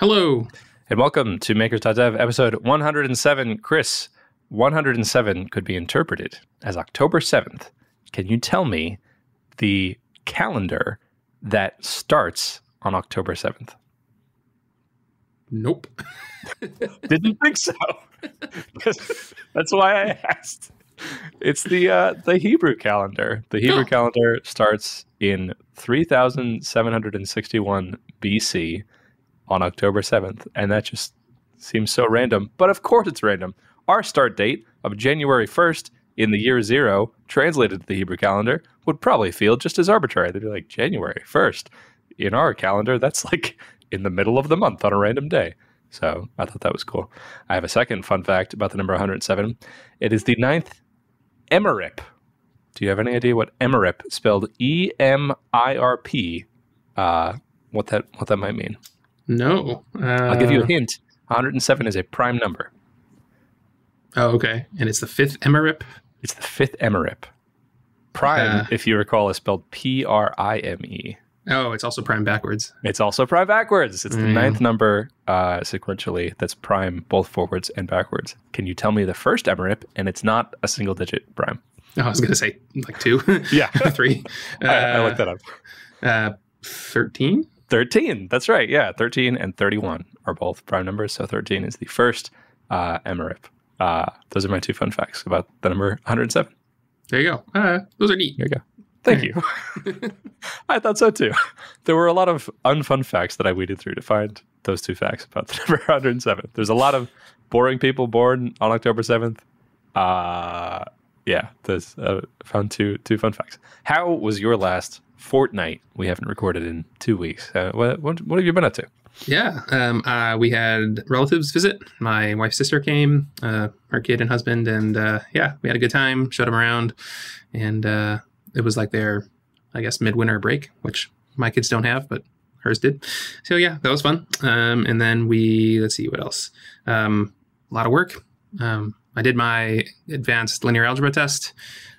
Hello. And welcome to Makers.dev episode 107. Chris, 107 could be interpreted as October 7th. Can you tell me the calendar that starts on October 7th? Nope. Didn't think so. That's why I asked. It's the uh, the Hebrew calendar. The Hebrew calendar starts in 3761 BC on October 7th, and that just seems so random. But of course it's random. Our start date of January 1st in the year 0 translated to the Hebrew calendar would probably feel just as arbitrary. They'd be like January 1st. In our calendar, that's like in the middle of the month on a random day. So I thought that was cool. I have a second fun fact about the number 107. It is the ninth Emirp. Do you have any idea what Emirp, spelled E M I R P, uh, what that what that might mean? No. Uh, I'll give you a hint. 107 is a prime number. Oh, okay. And it's the fifth Emirp. It's the fifth Emirp. Prime, Uh. if you recall, is spelled P R I M E. Oh, it's also prime backwards. It's also prime backwards. It's the Mm. ninth number uh, sequentially that's prime both forwards and backwards. Can you tell me the first Emirp? And it's not a single digit prime. Oh, I was going to say like two. Yeah. Three. I, I looked that up. Uh, 13? 13. That's right. Yeah. 13 and 31 are both prime numbers. So 13 is the first uh, Emirp. Uh, those are my two fun facts about the number 107. There you go. Uh, those are neat. Here you go. Thank you. I thought so too. There were a lot of unfun facts that I weeded through to find those two facts about the number 107. There's a lot of boring people born on October 7th. Uh, yeah, there's uh, found two two fun facts. How was your last fortnight? We haven't recorded in two weeks. Uh, what, what what have you been up to? Yeah. Um, uh, we had relatives visit. My wife's sister came, uh, her kid and husband, and uh, yeah, we had a good time. Showed them around, and uh, it was like their, I guess, midwinter break, which my kids don't have, but hers did. So yeah, that was fun. Um, and then we let's see what else. Um, a lot of work. Um, I did my advanced linear algebra test,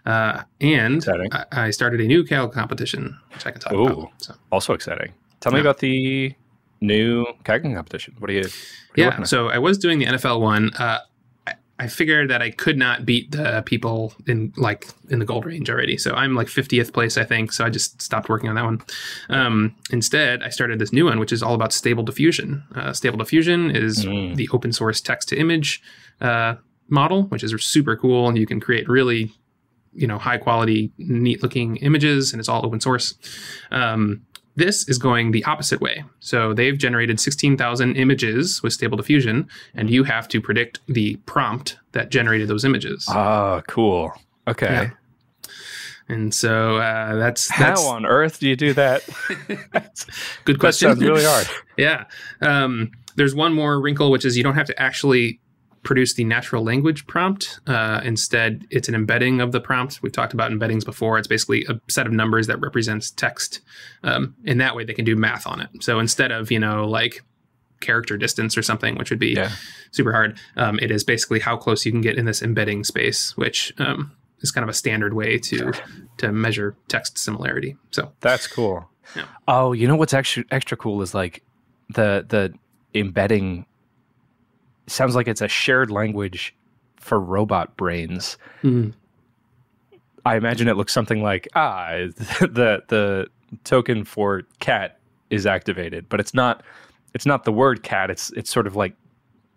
uh, and Exciting. I, started a new Kaggle competition, which I can talk Ooh. about. So. Also exciting. Tell me about the new kayaking competition. What are you? What are Yeah, on? so I was doing the NFL one. Uh, I, I figured that I could not beat the people in like in the gold range already. So I'm like 50th place, I think. So I just stopped working on that one. Um, instead, I started this new one, which is all about stable diffusion. Uh, stable diffusion is Mm. the open source text to image uh, model, which is super cool, and you can create really you know high quality, neat looking images, and it's all open source. Um, this is going the opposite way. So they've generated 16,000 images with Stable Diffusion, and you have to predict the prompt that generated those images. Ah, cool. Okay. Yeah. And so uh, that's that's How on earth do you do that? good that question. sounds really hard. yeah. Um, there's one more wrinkle, which is you don't have to actually produce the natural language prompt. Uh, instead, it's an embedding of the prompt. We've talked about embeddings before. It's basically a set of numbers that represents text. Um, in that way, they can do math on it. So instead of, you know, like character distance or something, which would be Yeah. super hard, um, it is basically how close you can get in this embedding space, which um, is kind of a standard way to to measure text similarity. So That's cool. Yeah. Oh, you know what's extra extra cool is like the the embedding sounds like it's a shared language for robot brains. mhm. I imagine it looks something like ah the the token for cat is activated, but it's not it's not the word cat. It's it's sort of like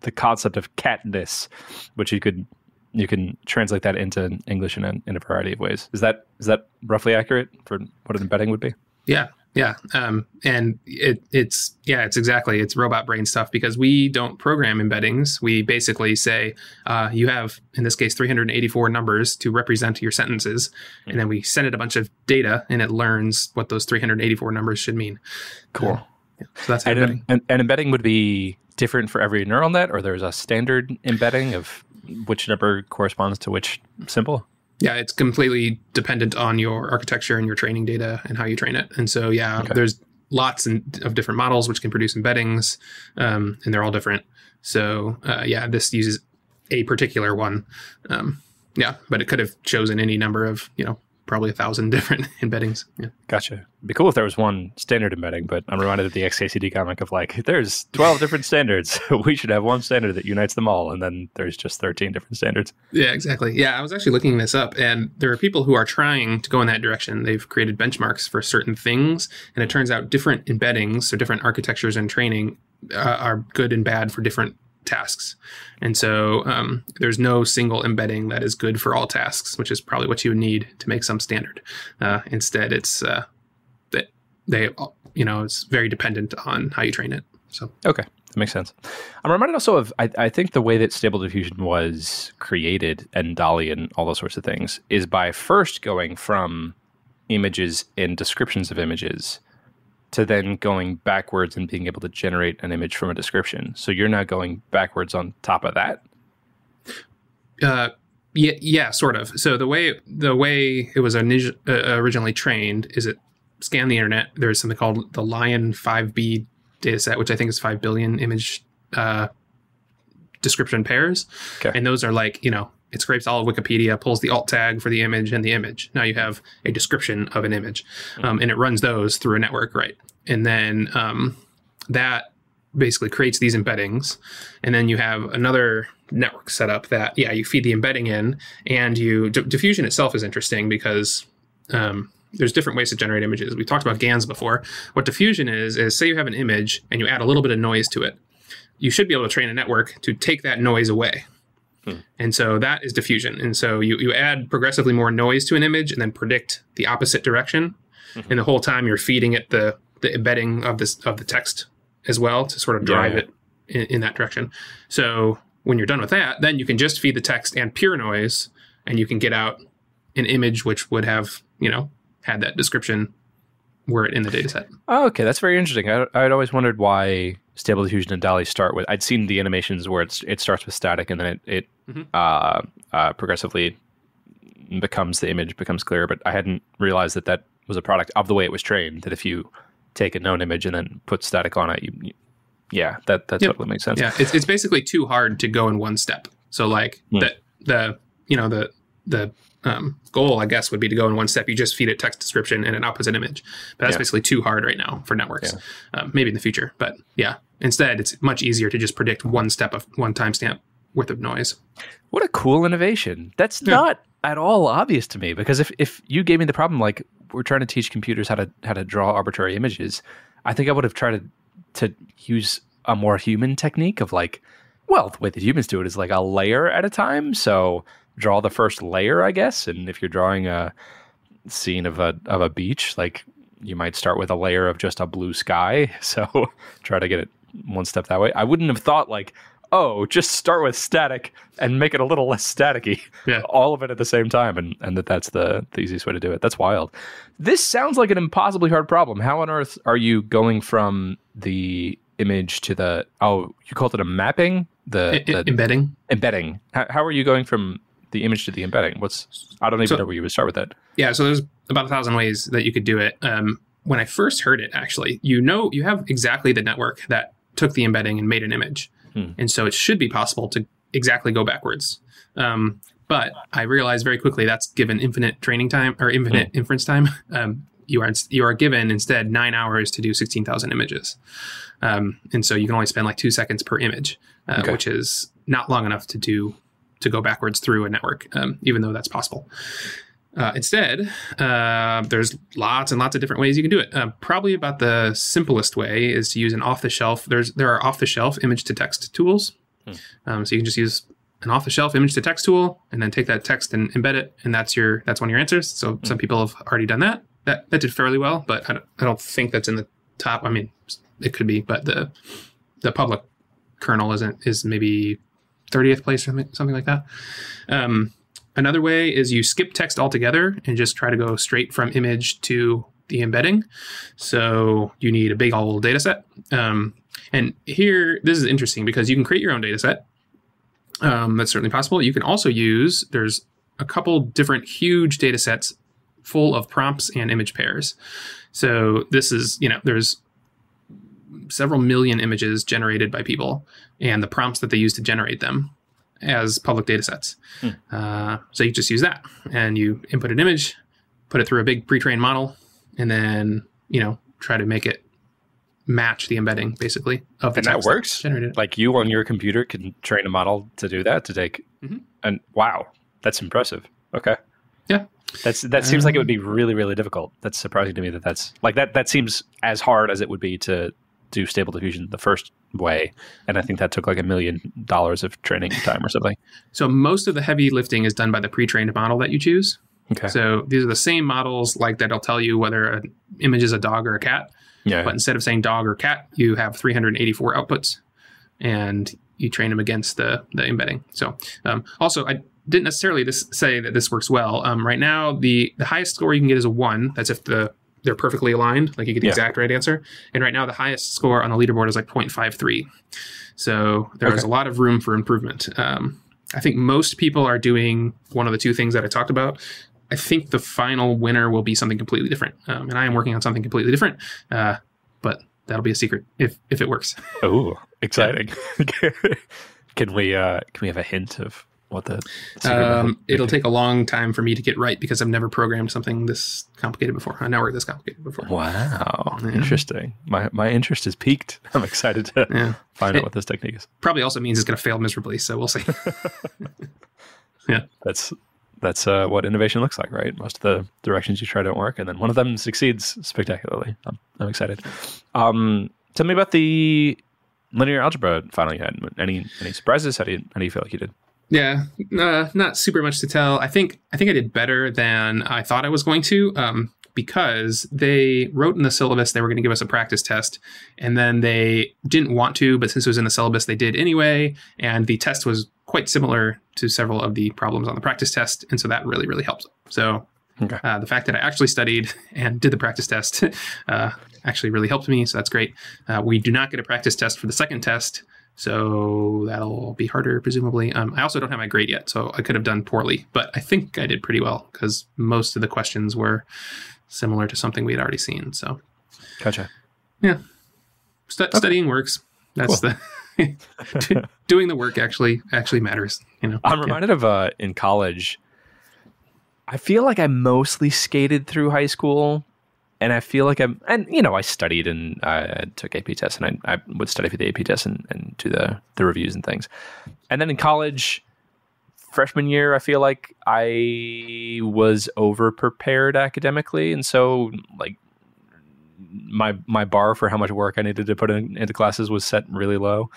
the concept of catness, which you could you can translate that into English in a, in a variety of ways. Is that is that roughly accurate for what an embedding would be? Yeah, yeah, um, and it, it's yeah, it's exactly it's robot brain stuff because we don't program embeddings. We basically say uh, you have in this case 384 numbers to represent your sentences, and then we send it a bunch of data, and it learns what those 384 numbers should mean. Cool. Yeah, so that's And embedding. an, an embedding would be different for every neural net, or there's a standard embedding of which number corresponds to which symbol. Yeah, it's completely dependent on your architecture and your training data and how you train it. And so, yeah, Okay. there's lots of different models which can produce embeddings, um, and they're all different. So, uh, yeah, this uses a particular one. Um, yeah, but it could have chosen any number of you know probably a thousand different embeddings. Yeah. Gotcha. It'd be cool if there was one standard embedding, but I'm reminded of the XKCD comic of like, there's 12 different standards. we should have one standard that unites them all. And then there's just 13 different standards. Yeah, exactly. Yeah, I was actually looking this up, and there are people who are trying to go in that direction. They've created benchmarks for certain things, and it turns out different embeddings, so different architectures and training, uh, are good and bad for different tasks. And so um, there's no single embedding that is good for all tasks, which is probably what you would need to make some standard. Uh, instead, it's uh, that they, you know, it's very dependent on how you train it. So Okay, that makes sense. I'm reminded also of I, I think the way that Stable Diffusion was created and DALL-E and all those sorts of things is by first going from images and descriptions of images to then going backwards and being able to generate an image from a description. So you're now going backwards on top of that. Uh, yeah, yeah, sort of. So the way the way it was initi- uh, originally trained is it scanned the internet. There's something called the LAION-5B dataset, which I think is five billion image uh, description pairs, Okay. and those are like you know it scrapes all of Wikipedia, pulls the alt tag for the image and the image. Now you have a description of an image, um, and it runs those through a network, right? And then um, that basically creates these embeddings, and then you have another network set up that yeah you feed the embedding in, and you D- diffusion itself is interesting because um, there's different ways to generate images. We talked about GANs before. What diffusion is is say you have an image and you add a little bit of noise to it. You should be able to train a network to take that noise away. Hmm. And so that is diffusion. And so you, you add progressively more noise to an image and then predict the opposite direction. Mm-hmm. And the whole time you're feeding it the, the embedding of this of the text as well to sort of drive Yeah. it in, in that direction. So when you're done with that, then you can just feed the text and pure noise and you can get out an image which would have, you know, had that description were it in the data set. Oh, okay, that's very interesting. I, I'd always wondered why Stable Diffusion and DALL-E start with. I'd seen the animations where it's it starts with static and then it it Mhm. uh, uh, progressively becomes the image becomes clear. But I hadn't realized that that was a product of the way it was trained. That if you take a known image and then put static on it, you, you yeah, that that Yep. totally makes sense. Yeah, it's, it's basically too hard to go in one step. So like Hmm. the the you know the the um, goal I guess would be to go in one step. You just feed it text description and an opposite image. But that's Yeah. basically too hard right now for networks. Um, maybe in the future, but yeah. Instead, it's much easier to just predict one step of one timestamp worth of noise. What a cool innovation. That's Yeah. not at all obvious to me because if, if you gave me the problem like we're trying to teach computers how to how to draw arbitrary images, I think I would have tried to to use a more human technique of like well, the way that humans do it is like a layer at a time. So draw the first layer, I guess, and if you're drawing a scene of a of a beach, like you might start with a layer of just a blue sky. So try to get it one step that way. I wouldn't have thought like, oh, just start with static and make it a little less staticky. Yeah. All of it at the same time, and, and that that's the, the easiest way to do it. That's wild. This sounds like an impossibly hard problem. How on earth are you going from the image to the oh you called it a mapping the, the embedding. embedding how, how are you going from the image to the embedding what's i don't even So- know where you would start with that Yeah, so there's about a thousand ways that you could do it. Um, when I first heard it, actually, you know, you have exactly the network that took the embedding and made an image, Hmm. and so it should be possible to exactly go backwards. Um, but I realized very quickly that's given infinite training time or infinite inference time. Um, you are you are given instead nine hours to do sixteen thousand images, um, and so you can only spend like two seconds per image, uh, Okay. which is not long enough to do to go backwards through a network, um, even though that's possible. Uh, instead, uh, there's lots and lots of different ways you can do it. Uh, probably about the simplest way is to use an off-the-shelf. There's there are off-the-shelf image-to-text tools, um, so you can just use an off-the-shelf image-to-text tool and then take that text and embed it, and that's your that's one of your answers. So some people have already done that. That that did fairly well, but I don't, I don't think that's in the top. I mean, it could be, but the the public kernel isn't is maybe 30th place or something, something like that. Um, Another way is you skip text altogether and just try to go straight from image to the embedding. So you need a big old data set. Um, and here, this is interesting because you can create your own data set. Um, that's certainly possible. You can also use, there's a couple different huge data sets full of prompts and image pairs. So this is, you know, there's several million images generated by people and the prompts that they use to generate them as public data sets. Uh, so you just use that and you input an image, put it through a big pre-trained model, and then you know try to make it match the embedding basically of the And that works? generated. Like you on your computer can train a model to do that to take Mhm. and wow, that's impressive. Okay. Yeah. That's that seems like it would Um, be really really difficult. That's surprising to me that that's like that that seems as hard as it would be to do stable diffusion the first way and I think that took like a million dollars of training time or something. So most of the heavy lifting is done by the pre-trained model that you choose. Okay. So these are the same models like that'll tell you whether an image is a dog or a cat. Yeah. But instead of saying dog or cat, you have 384 outputs, and you train them against the the embedding. So um, also, I didn't necessarily this, say that this works well. Um, right now, the the highest score you can get is a one. That's if the they're perfectly aligned, like you get the Yeah. exact right answer. And right now, the highest score on the leaderboard is like 0.53. So there's Okay. a lot of room for improvement. Um, I think most people are doing one of the two things that I talked about. I think the final winner will be something completely different, um, and I am working on something completely different. Uh, but that'll be a secret if if it works. Oh, exciting. can we uh can we have a hint of what the Um, it'll take a long time for me to get right because I've never programmed something this complicated before. I never worked this complicated before. Wow, Yeah. interesting. My my interest is peaked. I'm excited to Yeah, find It- out what this technique is. probably also means it's going to fail miserably. So we'll see. Yeah, that's that's uh, what innovation looks like, right? Most of the directions you try don't work, and then one of them succeeds spectacularly. I'm, I'm excited. Um, tell me about the linear algebra final you had. Any any surprises? How do you how do you feel like you did? Yeah, uh, not super much to tell. I think I think I did better than I thought I was going to, um, because they wrote in the syllabus they were going to give us a practice test, and then they didn't want to, but since it was in the syllabus, they did anyway. And the test was quite similar to several of the problems on the practice test, and so that really really helps. So Okay. uh, the fact that I actually studied and did the practice test uh, actually really helped me, so that's great. Uh, we do not get a practice test for the second test. So that'll be harder, presumably. Um, I also don't have my grade yet, so I could have done poorly, but I think I did pretty well because most of the questions were similar to something we had already seen. So Gotcha. stu- studying works. That's the doing the work actually actually matters. You know, I'm Yeah. reminded of uh, in college. I feel like I mostly skated through high school, and I feel like I'm, and you know, I studied and I took AP tests, and I, I would study for the AP tests and, and do the the reviews and things. And then in college, freshman year, I feel like I was over prepared academically, and so like my my bar for how much work I needed to put in, into classes was set really low.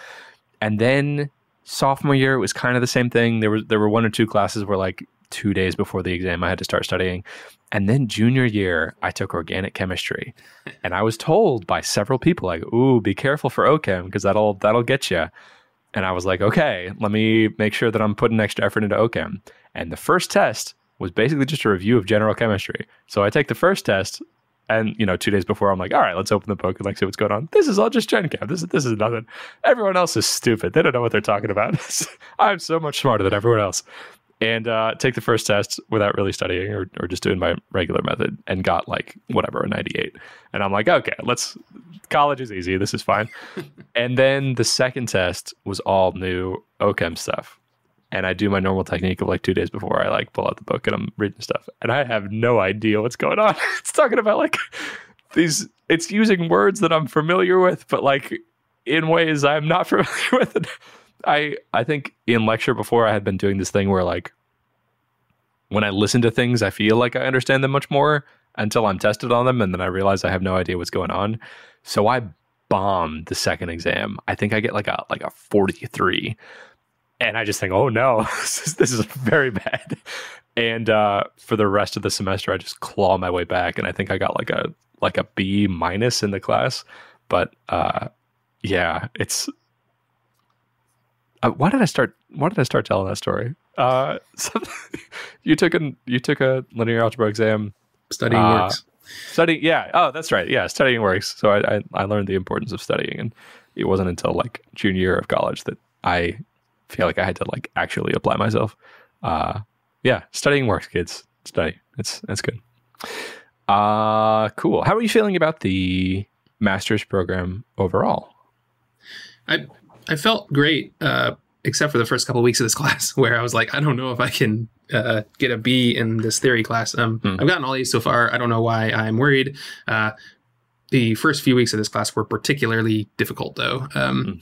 And then sophomore year, it was kind of the same thing. There was there were one or two classes where like two days before the exam, I had to start studying. And then junior year, I took organic chemistry, and I was told by several people like, "Ooh, be careful for OChem because that'll that'll get you." And I was like, "Okay, let me make sure that I'm putting extra effort into OChem." And the first test was basically just a review of general chemistry. So I take the first test, and you know, two days before, I'm like, "All right, let's open the book and like see what's going on." This is all just Gen Chem. This is this is nothing. Everyone else is stupid. They don't know what they're talking about. I'm so much smarter than everyone else and uh, take the first test without really studying or, or just doing my regular method and got like whatever a 98 and i'm like okay let's college is easy. This is fine. And then the second test was all new ochem stuff. And i do my normal technique of like two days before i like pull out the book and i'm reading stuff. And i have no idea what's going on. It's talking about like these it's using words that i'm familiar with but like in ways i'm not familiar with I I think in lecture before I had been doing this thing where like when I listen to things I feel like I understand them much more until I'm tested on them and then I realize I have no idea what's going on. So I bombed the second exam. I think I get like a like a 43. And I just think, "Oh no, this is, this is very bad." And uh, for the rest of the semester I just claw my way back and I think I got like a like a B minus in the class. But uh, yeah, it's uh, why did I start? Why did I start telling that story? Uh, something- you took a you took a linear algebra exam. studying Uh, works. Study, yeah. Oh, that's right. Yeah, studying works. So I, I I learned the importance of studying, and it wasn't until like junior year of college that I feel like I had to like actually apply myself. Uh, yeah, studying works, kids. Study. It's that's good. Uh cool. How are you feeling about the master's program overall? I I felt great, uh, except for the first couple of weeks of this class, where I was like, I don't know if I can uh, get a B in this theory class. Um, Hmm. I've gotten all A's so far. I don't know why I'm worried. Uh, the first few weeks of this class were particularly difficult, though. Um, Hmm.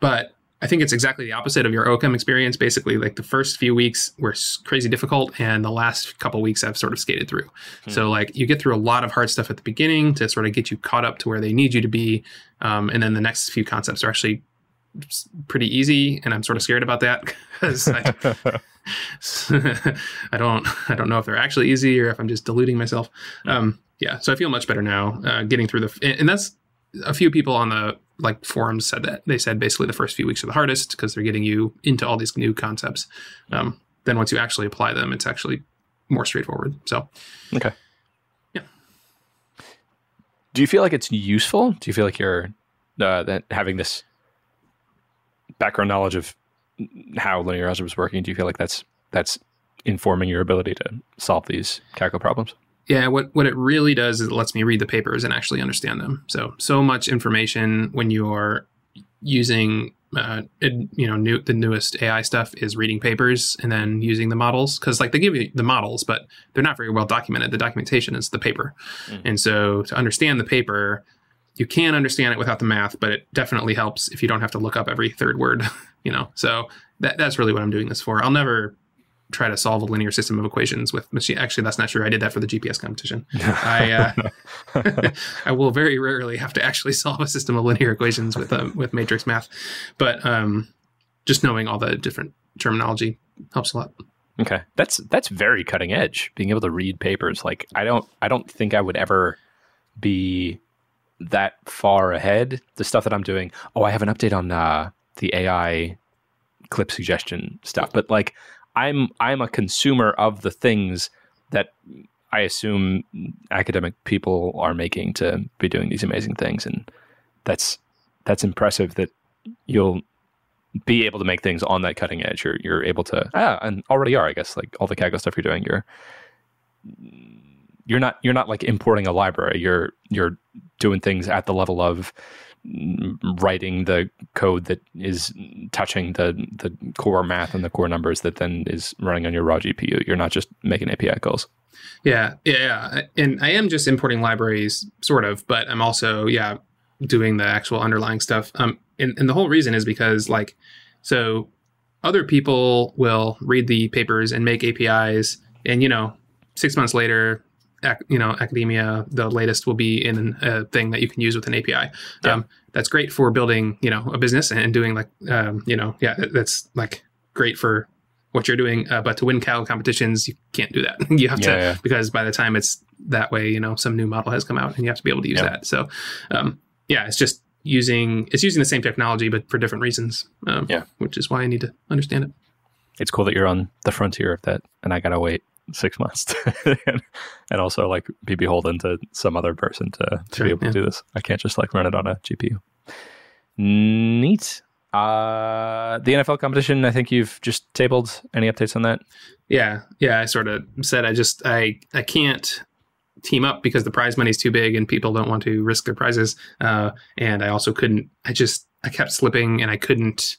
But I think it's exactly the opposite of your OCHEM experience. Basically, like the first few weeks were crazy difficult, and the last couple weeks I've sort of skated through. Hmm. So, like, you get through a lot of hard stuff at the beginning to sort of get you caught up to where they need you to be, um, and then the next few concepts are actually pretty easy. And I'm sort of scared about that because I, I don't I don't know if they're actually easy or if I'm just deluding myself. Um, yeah, so I feel much better now uh, getting through the and that's a few people on the like forums said that they said basically the first few weeks are the hardest because they're getting you into all these new concepts. Um, then once you actually apply them, it's actually more straightforward. So okay. Yeah. Do you feel like it's useful? Do you feel like you're uh, that having this background knowledge of how linear algebra is working? Do you feel like that's that's informing your ability to solve these calculus problems? Yeah, what what it really does is it lets me read the papers and actually understand them. So so much information when you are using uh, it, you know new the newest AI stuff is reading papers and then using the models because like they give you the models, but they're not very well documented. The documentation is the paper, Mhm. and so to understand the paper, you can understand it without the math, but it definitely helps if you don't have to look up every third word. You know, so that that's really what I'm doing this for. I'll never try to solve a linear system of equations with machine. Actually, that's not true. I did that for the GPS competition. I uh, I will very rarely have to actually solve a system of linear equations with um, with matrix math, but um, just knowing all the different terminology helps a lot. Okay, that's that's very cutting edge. Being able to read papers, like I don't, I don't think I would ever be that far ahead. The stuff that I'm doing. Oh, I have an update on uh, the AI clip suggestion stuff, but like I'm, I'm a consumer of the things that I assume academic people are making to be doing these amazing things, and that's that's impressive that you'll be able to make things on that cutting edge. You're you're able to ah, and already are, I guess. Like all the Kaggle stuff you're doing, you're you're not you're not like importing a library. You're you're doing things at the level of writing the code that is touching the the core math and the core numbers that then is running on your raw GPU. You're not just making API calls. Yeah, yeah, yeah. And I am just importing libraries, sort of, but I'm also, yeah, doing the actual underlying stuff. Um, and, and the whole reason is because, like, so other people will read the papers and make APIs, and you know, six months later, ac- you know, academia, the latest will be in a thing that you can use with an API. Yeah. Um, that's great for building, you know, a business and doing like, um, you know, yeah, that's like great for what you're doing. Uh, but to win Kaggle competitions, you can't do that. you have to Yeah, yeah. because by the time it's that way, you know, some new model has come out and you have to be able to use Yeah. that. So, um, yeah, it's just using it's using the same technology but for different reasons. Um, Yeah. which is why I need to understand it. it's cool that you're on the frontier of that and I gotta wait six months to, and also like be beholden to some other person to, to Sure, be able yeah. to do this. I can't just like run it on a GPU. Neat. Uh, the NFL competition, I think you've just tabled. Any updates on that? Yeah, yeah. I sort of said I just I I can't team up because the prize money's too big and people don't want to risk their prizes. Uh, and I also couldn't. I just I kept slipping and I couldn't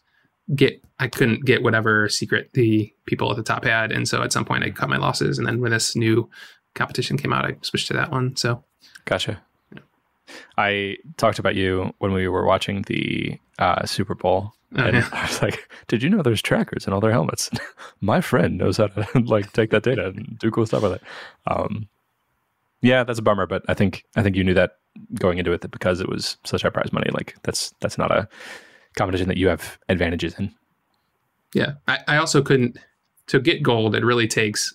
get I couldn't get whatever secret the people at the top had. And so at some point I cut my losses. And then when this new competition came out, I switched to that one. So Gotcha. I talked about you when we were watching the uh, Super Bowl, uh, and yeah. I was like, "Did you know there's trackers in all their helmets?" My friend knows how to like take that data and do cool stuff with it. Um, yeah, that's a bummer, but I think I think you knew that going into it that because it was such high prize money, like that's that's not a competition that you have advantages in. Yeah. I, I also couldn't to get gold, it really takes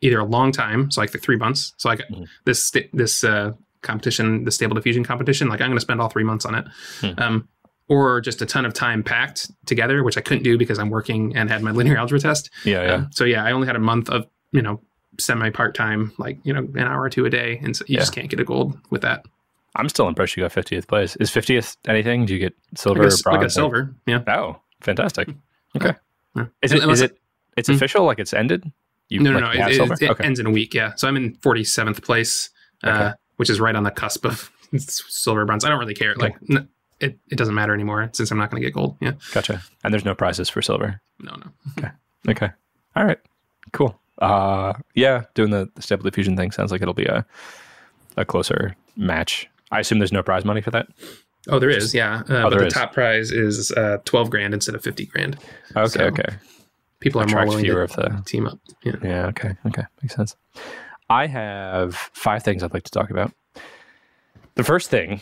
either a long time, so like the three months. So like Mhm. this this uh, competition, the stable diffusion competition, like I'm gonna spend all three months on it. Hmm. Um or just a ton of time packed together, which I couldn't do because I'm working and had my linear algebra test. Yeah, yeah, Um, so yeah, I only had a month of, you know, semi part time, like, you know, an hour or two a day. And so you Yeah. just can't get a gold with that. I'm still impressed you got 50th place. Is 50th anything? Do you get silver, Like or bronze? like a silver. Yeah. Oh, fantastic. Okay. Yeah. Is it? Is it? It's Hmm? official. Like it's ended. You, no, no, like, no. It, it, it okay. ends in a week. Yeah. So I'm in 47th place, uh, which is right on the cusp of silver bronze. I don't really care. Like, n- it, it doesn't matter anymore since I'm not going to get gold. Yeah. Gotcha. And there's no prizes for silver. No, no. Okay. Okay. All right. cool. Uh, yeah, doing the, the stable diffusion thing sounds like it'll be a a closer match. I assume there's no prize money for that. Oh, there is, yeah. Uh, Oh, but the is. top prize is uh, twelve grand instead of fifty grand. Okay, So, okay. People are more willing fewer to of the team up. Yeah. Yeah, okay, okay, makes sense. I have five things I'd like to talk about. The first thing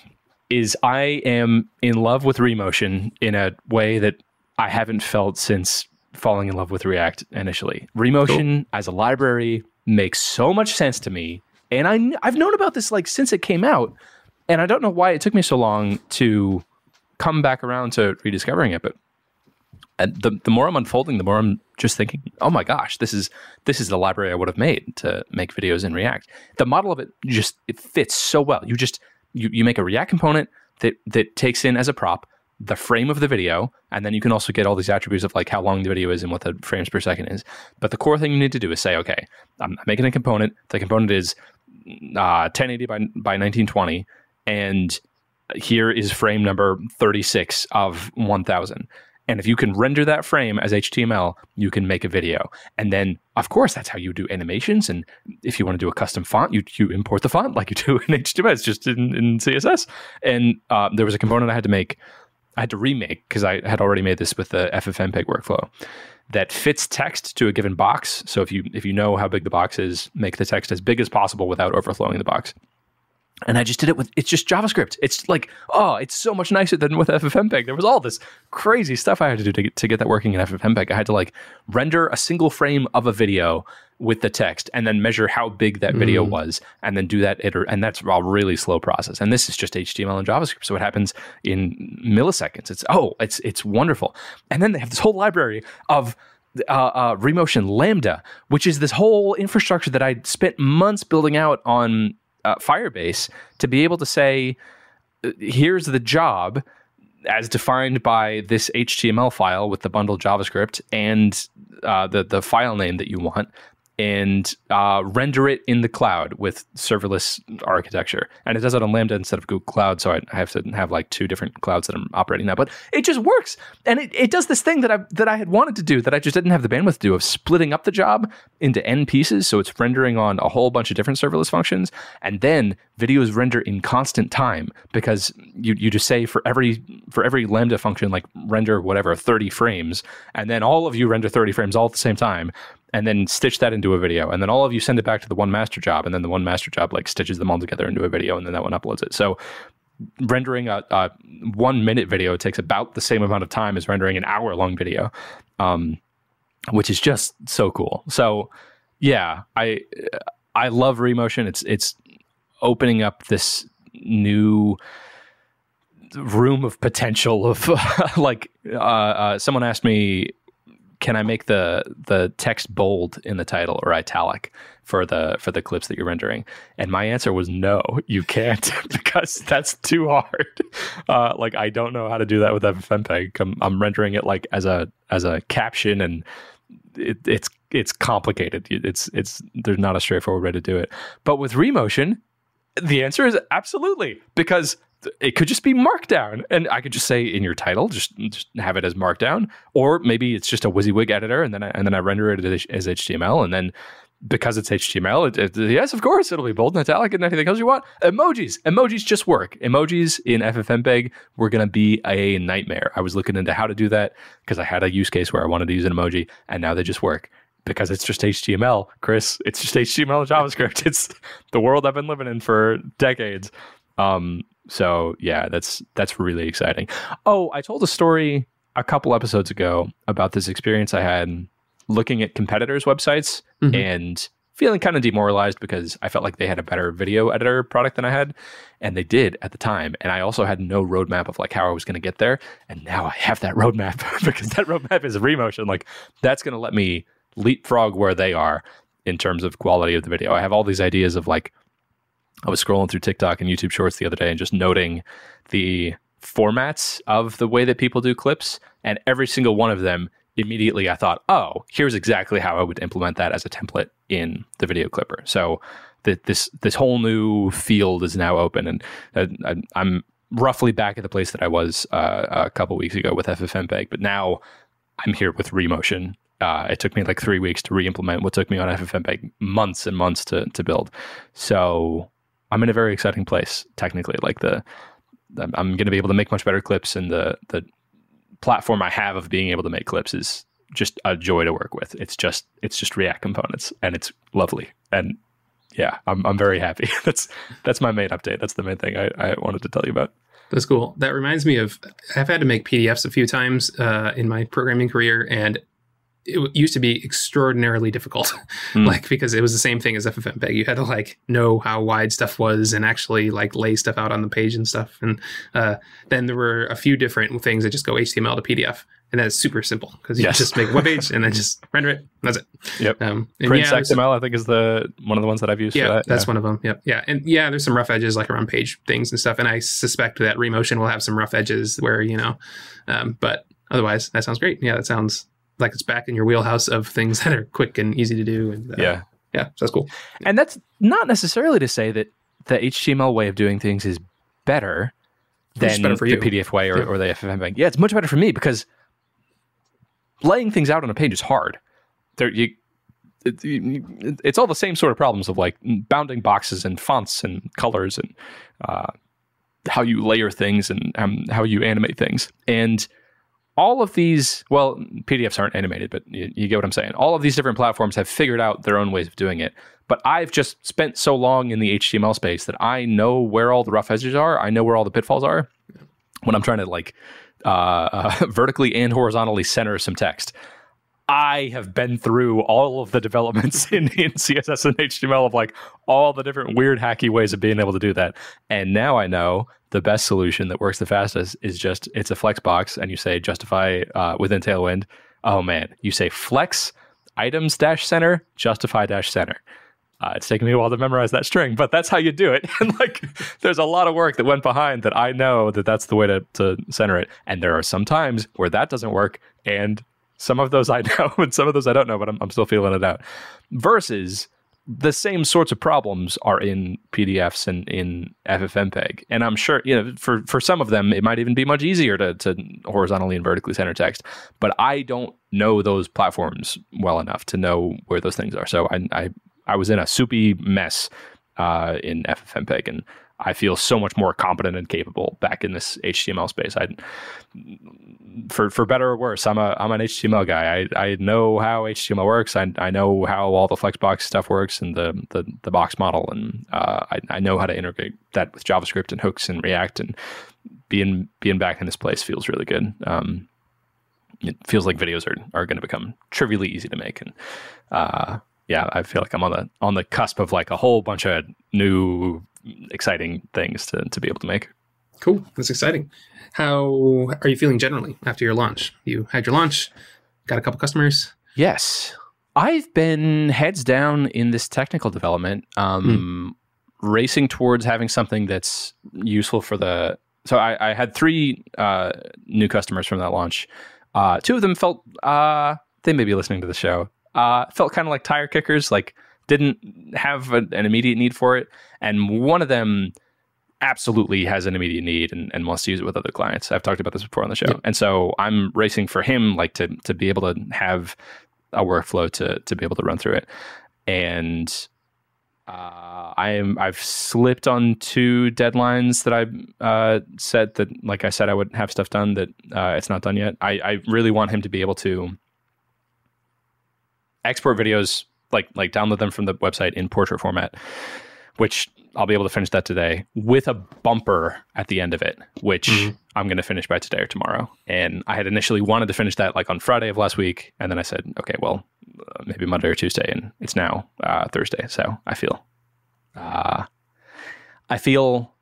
is I am in love with Remotion in a way that I haven't felt since falling in love with React initially. Remotion as a library makes so much sense to me, and I I've known about this like since it came out, and I don't know why it took me so long to come back around to rediscovering it, but and the, the more I'm unfolding, the more I'm just thinking, oh my gosh, this is this is the library I would have made to make videos in React. The model of it just it fits so well. You just you, you make a React component that that takes in as a prop the frame of the video, and then you can also get all these attributes of like how long the video is and what the frames per second is. But the core thing you need to do is say, okay, I'm making a component. The component is uh, 1080 by by 1920, and here is frame number 36 of 1000. And if you can render that frame as HTML, you can make a video. And then, of course, that's how you do animations. And if you want to do a custom font, you, you import the font like you do in HTML. It's just in, in CSS. And uh, there was a component I had to make, I had to remake because I had already made this with the FFmpeg workflow that fits text to a given box. So if you if you know how big the box is, make the text as big as possible without overflowing the box. And I just did it with it's just JavaScript. It's like, oh, it's so much nicer than with FFmpeg. There was all this crazy stuff I had to do to get, to get that working in FFmpeg. I had to like render a single frame of a video with the text and then measure how big that video was and then do that iter- and that's a really slow process. And this is just HTML and JavaScript. So it happens in milliseconds. It's oh, it's it's wonderful. And then they have this whole library of uh, uh, Remotion Lambda, which is this whole infrastructure that I spent months building out on uh, Firebase to be able to say, uh, here's the job as defined by this HTML file with the bundled JavaScript and uh, the the file name that you want, and uh, render it in the cloud with serverless architecture. And it does it on Lambda instead of Google Cloud, so I have to have like two different clouds that I'm operating now. But it just works, and it, it does this thing that I that I had wanted to do that I just didn't have the bandwidth to do of splitting up the job into n pieces, so it's rendering on a whole bunch of different serverless functions, and then videos render in constant time because you you just say for every for every Lambda function like render whatever 30 frames, and then all of you render 30 frames all at the same time and then stitch that into a video. And then all of you send it back to the one master job and then the one master job like stitches them all together into a video and then that one uploads it. So rendering a, a one minute video takes about the same amount of time as rendering an hour long video um, which is just so cool. So yeah i i love remotion. It's it's opening up this new room of potential of like uh, uh, someone asked me can I make the the text bold in the title or italic for the for the clips that you're rendering? And my answer was no, you can't because that's too hard. Uh, like I don't know how to do that with FFmpeg. I'm, I'm rendering it like as a as a caption, and it, it's it's complicated. It's it's there's not a straightforward way to do it. But with Remotion, the answer is absolutely because it could just be markdown. And i could just say in your title just, just have it as markdown. Or maybe it's just a WYSIWYG editor and then I, and then i render it as, html and then because it's html it, it, yes of course it'll be bold and italic and anything else you want. Emojis. Emojis just work. Emojis in ffmpeg were going to be a nightmare. I was looking into how to do that because i had a use case where i wanted to use an emoji and now they just work. Because it's just HTML, Chris. It's just HTML and JavaScript. It's the world I've been living in for decades. Um, so yeah, that's that's really exciting. Oh, I told a story a couple episodes ago about this experience I had looking at competitors' websites Mhm. and feeling kind of demoralized because I felt like they had a better video editor product than I had, and they did at the time. And I also had no roadmap of like how I was going to get there, and now I have that roadmap because that roadmap is Remotion. Like that's going to let me leapfrog where they are in terms of quality of the video. I have all these ideas of like I was scrolling through TikTok and YouTube Shorts the other day and just noting the formats of the way that people do clips, and every single one of them immediately I thought, oh, here's exactly how I would implement that as a template in the video clipper. So that this this whole new field is now open, and uh, I, I'm roughly back at the place that I was uh, a couple weeks ago with FFmpeg, but now I'm here with Remotion uh, it took me like three weeks to re-implement what took me on FFmpeg months and months to to build. So I'm in a very exciting place technically. Like the I'm, going to be able to make much better clips, and the the platform I have of being able to make clips is just a joy to work with. It's just it's just React components, and it's lovely. And yeah, I'm I'm very happy. that's that's my main update. That's the main thing I, I wanted to tell you about. That's cool. That reminds me of I've had to make PDFs a few times uh, in my programming career, and it used to be extraordinarily difficult mm. like because it was the same thing as ffmpeg you had to like know how wide stuff was and actually like lay stuff out on the page and stuff. And uh, then there were a few different things that just go html to pdf and that's super simple because you yes. just make a web page and then just render it. That's it. Yep. Um, Prince yeah, xml i think is the one of the ones that i've used yeah that. that's yeah. one of them yep. Yeah. And yeah there's some rough edges like around page things and stuff. And i suspect that remotion will have some rough edges where you know um, but otherwise that sounds great. Yeah that sounds like it's back in your wheelhouse of things that are quick and easy to do. And uh, yeah, yeah, so that's cool. And that's not necessarily to say that the HTML way of doing things is better than better the you. PDF way or, yeah. or the FFmpeg. Yeah, it's much better for me because laying things out on a page is hard. There, you, it, it's all the same sort of problems of like bounding boxes and fonts and colors and uh, how you layer things and um, how you animate things. And all of these, well, PDFs aren't animated, but you, you, get what I'm saying. All of these different platforms have figured out their own ways of doing it. But I've just spent so long in the HTML space that I know where all the rough edges are. I know where all the pitfalls are when I'm trying to like uh, uh, vertically and horizontally center some text. I have been through all of the developments in, in CSS and HTML of like all the different weird hacky ways of being able to do that. And now I know the best solution that works the fastest is just it's a flex box and you say justify uh, within Tailwind. Oh man, you say flex items dash center, justify dash center. Uh, it's taken me a while to memorize that string, but that's how you do it. And like, there's a lot of work that went behind that I know that that's the way to, to center it. And there are some times where that doesn't work. And some of those I know and some of those I don't know, but I'm, I'm still feeling it out. Versus the same sorts of problems are in PDFs and in FFmpeg. And I'm sure, you know, for, for some of them, it might even be much easier to, to horizontally and vertically center text. But I don't know those platforms well enough to know where those things are. So I, I, I was in a soupy mess uh, in FFmpeg. And I feel so much more competent and capable back in this HTML space. I, for for better or worse, I'm a I'm an HTML guy. I, I know how HTML works. I, I know how all the Flexbox stuff works and the the, the box model, and uh, I I know how to integrate that with JavaScript and hooks and React. And being being back in this place feels really good. Um, it feels like videos are are going to become trivially easy to make, and uh, yeah, I feel like I'm on the on the cusp of like a whole bunch of new exciting things to, to be able to make. Cool. That's exciting. How are you feeling generally after your launch? You had your launch, got a couple customers. Yes. I've been heads down in this technical development, um, mm. racing towards having something that's useful for the. So I, I had three uh, new customers from that launch. Uh, two of them felt uh, they may be listening to the show. Uh, felt kind of like tire kickers, like didn't have a, an immediate need for it, and one of them absolutely has an immediate need and, and wants to use it with other clients. I've talked about this before on the show, yep. and so I'm racing for him, like to to be able to have a workflow to to be able to run through it, and uh, I am I've slipped on two deadlines that I uh, said that, like I said, I would have stuff done that uh, it's not done yet. I, I really want him to be able to export videos like like download them from the website in portrait format, which I'll be able to finish that today with a bumper at the end of it, which mm-hmm. I'm going to finish by today or tomorrow. And I had initially wanted to finish that like on Friday of last week, and then I said, okay, well, uh, maybe Monday or Tuesday, and it's now uh, Thursday. So I feel, uh, I feel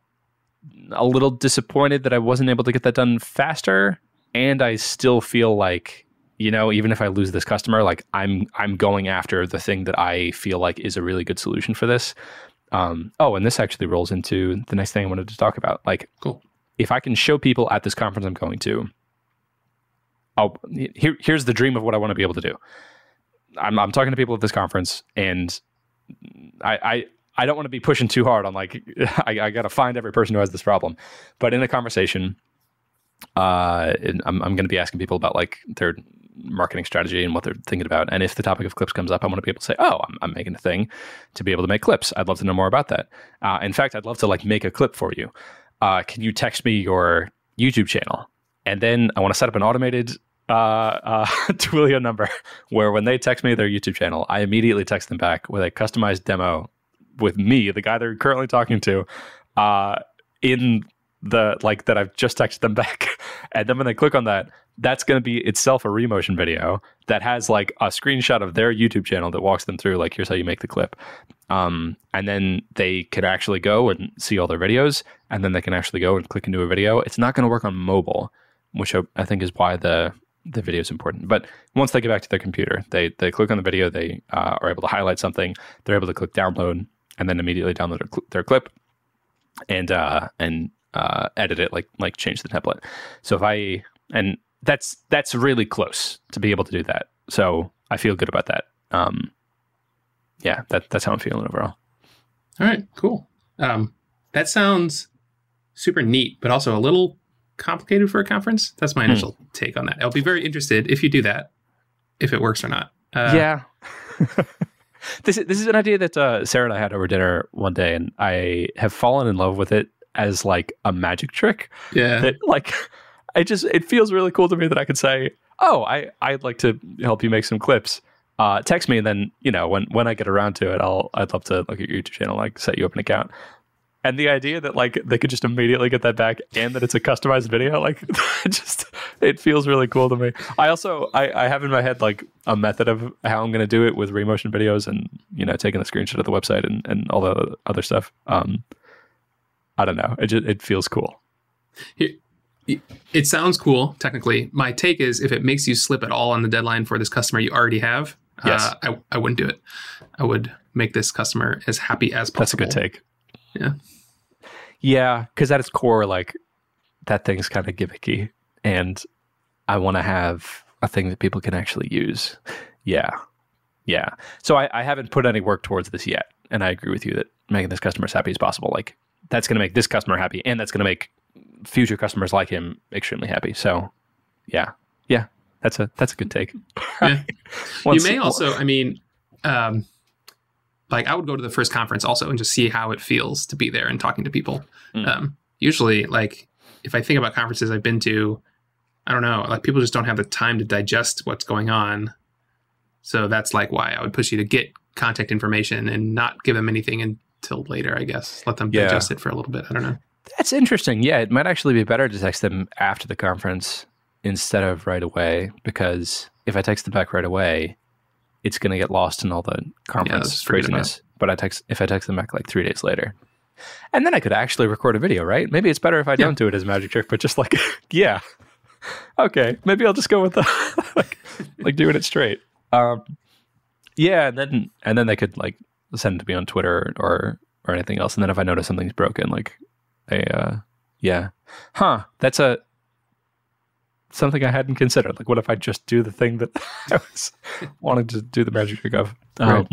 a little disappointed that I wasn't able to get that done faster, and I still feel like you know even if i lose this customer like i'm i'm going after the thing that i feel like is a really good solution for this. Um, oh and this actually rolls into the next thing i wanted to talk about. Like cool. if i can show people at this conference i'm going to oh here, here's the dream of what i want to be able to do. I'm, I'm talking to people at this conference and i i I don't want to be pushing too hard on like I, I got to find every person who has this problem, but in a conversation, uh, I'm, I'm going to be asking people about like their marketing strategy and what they're thinking about. And if the topic of clips comes up, I want to be able to say, "Oh, I'm, I'm making a thing to be able to make clips. I'd love to know more about that. Uh, in fact, I'd love to like make a clip for you. Uh, can you text me your YouTube channel?" And then I want to set up an automated uh, uh, Twilio number where when they text me their YouTube channel, I immediately text them back with a customized demo with me, the guy they're currently talking to, uh, in the like that I've just texted them back. and then when they click on that, that's going to be itself a Remotion video that has like a screenshot of their YouTube channel that walks them through, like, here's how you make the clip. Um, and then they can actually go and see all their videos, and then they can actually go and click into a video. It's not going to work on mobile, which I, I think is why the the video is important. But once they get back to their computer, they they click on the video, they uh, are able to highlight something, they're able to click download, and then immediately download their, cl- their clip, and uh, and uh, edit it like like change the template. So if I and that's that's really close to be able to do that. So I feel good about that. Um, yeah, that that's how I'm feeling overall. All right, cool. Um, that sounds super neat, but also a little complicated for a conference. That's my initial hmm. take on that. I'll be very interested if you do that, if it works or not. Uh, yeah. this is, this is an idea that uh, Sarah and I had over dinner one day, and I have fallen in love with it as like a magic trick. Yeah. That like it just it feels really cool to me that I could say, "Oh, I I'd like to help you make some clips." Uh, text me and then you know when when I get around to it, I'll I'd love to look at your YouTube channel, like set you up an account. And the idea that like they could just immediately get that back and that it's a customized video, like just it feels really cool to me. I also I, I have in my head like a method of how I'm gonna do it with Remotion videos and you know taking a screenshot of the website and, and all the other stuff. Um I don't know. It just it feels cool. It sounds cool technically. My take is if it makes you slip at all on the deadline for this customer you already have, yes. Uh, I, I wouldn't do it. I would make this customer as happy as possible. That's a good take. Yeah. Yeah, because at its core, like that thing's kind of gimmicky, and I want to have a thing that people can actually use. Yeah, yeah. So I, I haven't put any work towards this yet, and I agree with you that making this customer as happy as possible, like that's going to make this customer happy, and that's going to make future customers like him extremely happy. So, yeah, yeah, that's a that's a good take. Yeah. you may also, I mean, um, like I would go to the first conference also and just see how it feels to be there and talking to people. Mm. Um, usually, like if I think about conferences I've been to, I don't know, like people just don't have the time to digest what's going on. So that's like why I would push you to get contact information and not give them anything until later. I guess let them yeah. digest it for a little bit. I don't know. That's interesting. Yeah, it might actually be better to text them after the conference instead of right away because if I text them back right away, it's going to get lost in all the conference yeah, craziness. But I text if I text them back like three days later, and then I could actually record a video, right? Maybe it's better if I yeah. don't do it as a magic trick, but just like yeah, okay, maybe I'll just go with the like, like doing it straight. Um, yeah, and then and then they could like send it to me on Twitter or or anything else, and then if I notice something's broken, like they uh, yeah, huh? That's a something I hadn't considered. Like, what if I just do the thing that I was wanting to do the magic trick of? Um, right.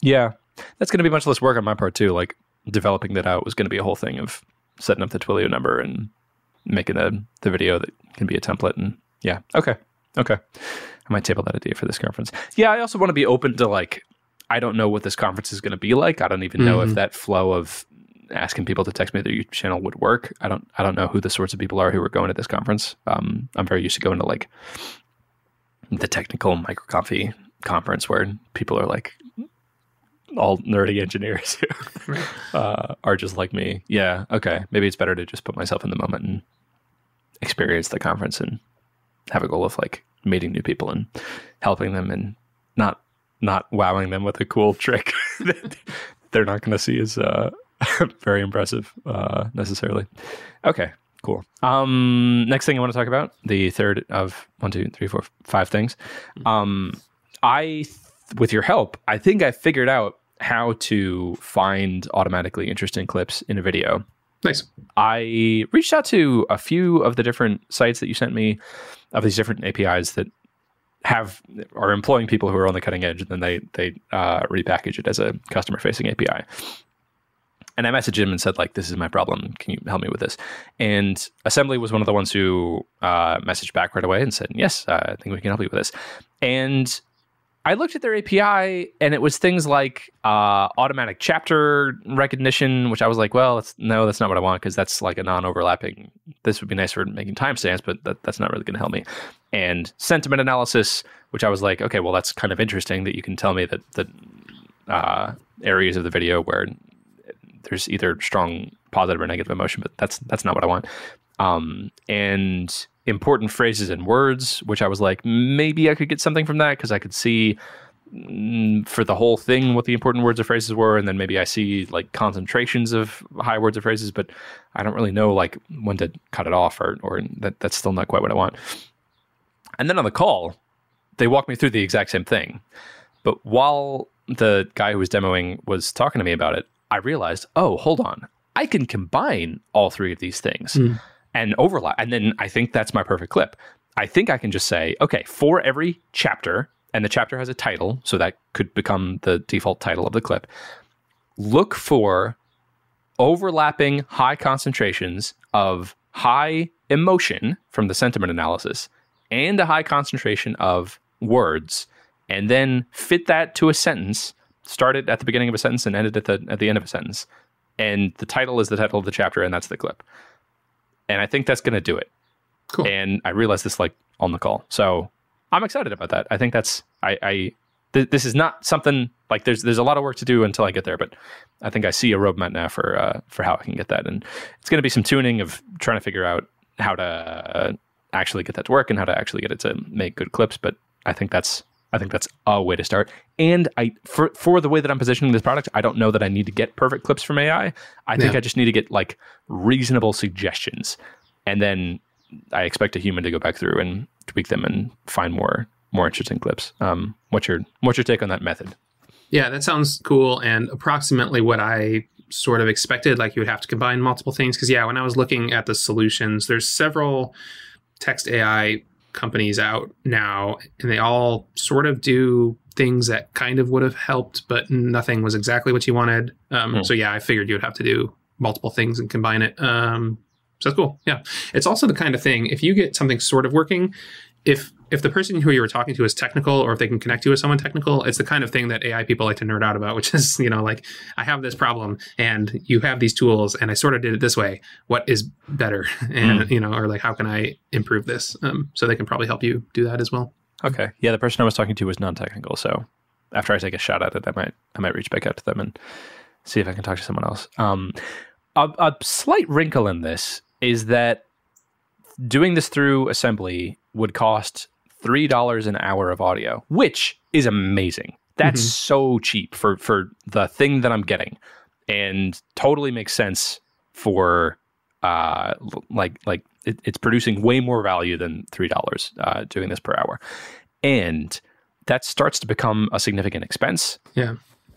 Yeah, that's going to be much less work on my part too. Like developing that out was going to be a whole thing of setting up the Twilio number and making the the video that can be a template. And yeah, okay, okay, I might table that idea for this conference. Yeah, I also want to be open to like. I don't know what this conference is going to be like. I don't even know mm-hmm. if that flow of asking people to text me their YouTube channel would work. I don't I don't know who the sorts of people are who are going to this conference. Um, I'm very used to going to like the technical micro coffee conference where people are like all nerdy engineers who uh, are just like me. Yeah, okay. Maybe it's better to just put myself in the moment and experience the conference and have a goal of like meeting new people and helping them and not not wowing them with a cool trick that they're not going to see as uh, very impressive uh, necessarily. Okay, cool. Um, next thing I want to talk about the third of one, two, three, four, five things. Um, I, with your help, I think I figured out how to find automatically interesting clips in a video. Nice. I reached out to a few of the different sites that you sent me of these different APIs that have are employing people who are on the cutting edge, and then they they uh, repackage it as a customer facing API and I messaged him and said like, "This is my problem. Can you help me with this?" And Assembly was one of the ones who uh, messaged back right away and said, "Yes, uh, I think we can help you with this." And I looked at their API and it was things like uh, automatic chapter recognition, which I was like, well, that's, no, that's not what I want because that's like a non overlapping. This would be nice for making timestamps, but that, that's not really going to help me. And sentiment analysis, which I was like, okay, well, that's kind of interesting that you can tell me that the uh, areas of the video where there's either strong positive or negative emotion, but that's that's not what I want. Um, and important phrases and words, which I was like, maybe I could get something from that because I could see mm, for the whole thing what the important words or phrases were, and then maybe I see like concentrations of high words or phrases, but I don't really know like when to cut it off, or or that that's still not quite what I want. And then on the call, they walked me through the exact same thing, but while the guy who was demoing was talking to me about it, I realized, oh, hold on, I can combine all three of these things. Mm and overlap. And then I think that's my perfect clip. I think I can just say, okay, for every chapter, and the chapter has a title, so that could become the default title of the clip. Look for overlapping high concentrations of high emotion from the sentiment analysis and a high concentration of words, and then fit that to a sentence. Start it at the beginning of a sentence and end it at the at the end of a sentence. And the title is the title of the chapter, and that's the clip and I think that's going to do it. Cool. And I realized this like on the call, so I'm excited about that. I think that's I, I th- this is not something like there's there's a lot of work to do until I get there, but I think I see a roadmap now for uh, for how I can get that, and it's going to be some tuning of trying to figure out how to actually get that to work and how to actually get it to make good clips. But I think that's I think that's a way to start. And I for for the way that I'm positioning this product, I don't know that I need to get perfect clips from AI. I think yeah. I just need to get like reasonable suggestions. And then I expect a human to go back through and tweak them and find more more interesting clips. Um, what's your what's your take on that method? Yeah, that sounds cool and approximately what I sort of expected. Like you would have to combine multiple things because yeah, when I was looking at the solutions, there's several text AI companies out now, and they all sort of do things that kind of would have helped, but nothing was exactly what you wanted. Um, mm. So yeah, I figured you would have to do multiple things and combine it. Um, so that's cool. Yeah, it's also the kind of thing if you get something sort of working, if if the person who you were talking to is technical or if they can connect you with someone technical, it's the kind of thing that AI people like to nerd out about, which is, you know, like I have this problem and you have these tools and I sort of did it this way. What is better? And, mm. you know, or like, how can I improve this? Um, so they can probably help you do that as well. Okay. Yeah. The person I was talking to was non-technical. So after I take a shot at it, I might, I might reach back out to them and see if I can talk to someone else. Um, a, a slight wrinkle in this is that doing this through assembly would cost three dollars an hour of audio, which is amazing. That's mm-hmm. so cheap for for the thing that I'm getting, and totally makes sense for uh like like it, it's producing way more value than three dollars uh, doing this per hour, and that starts to become a significant expense. Yeah.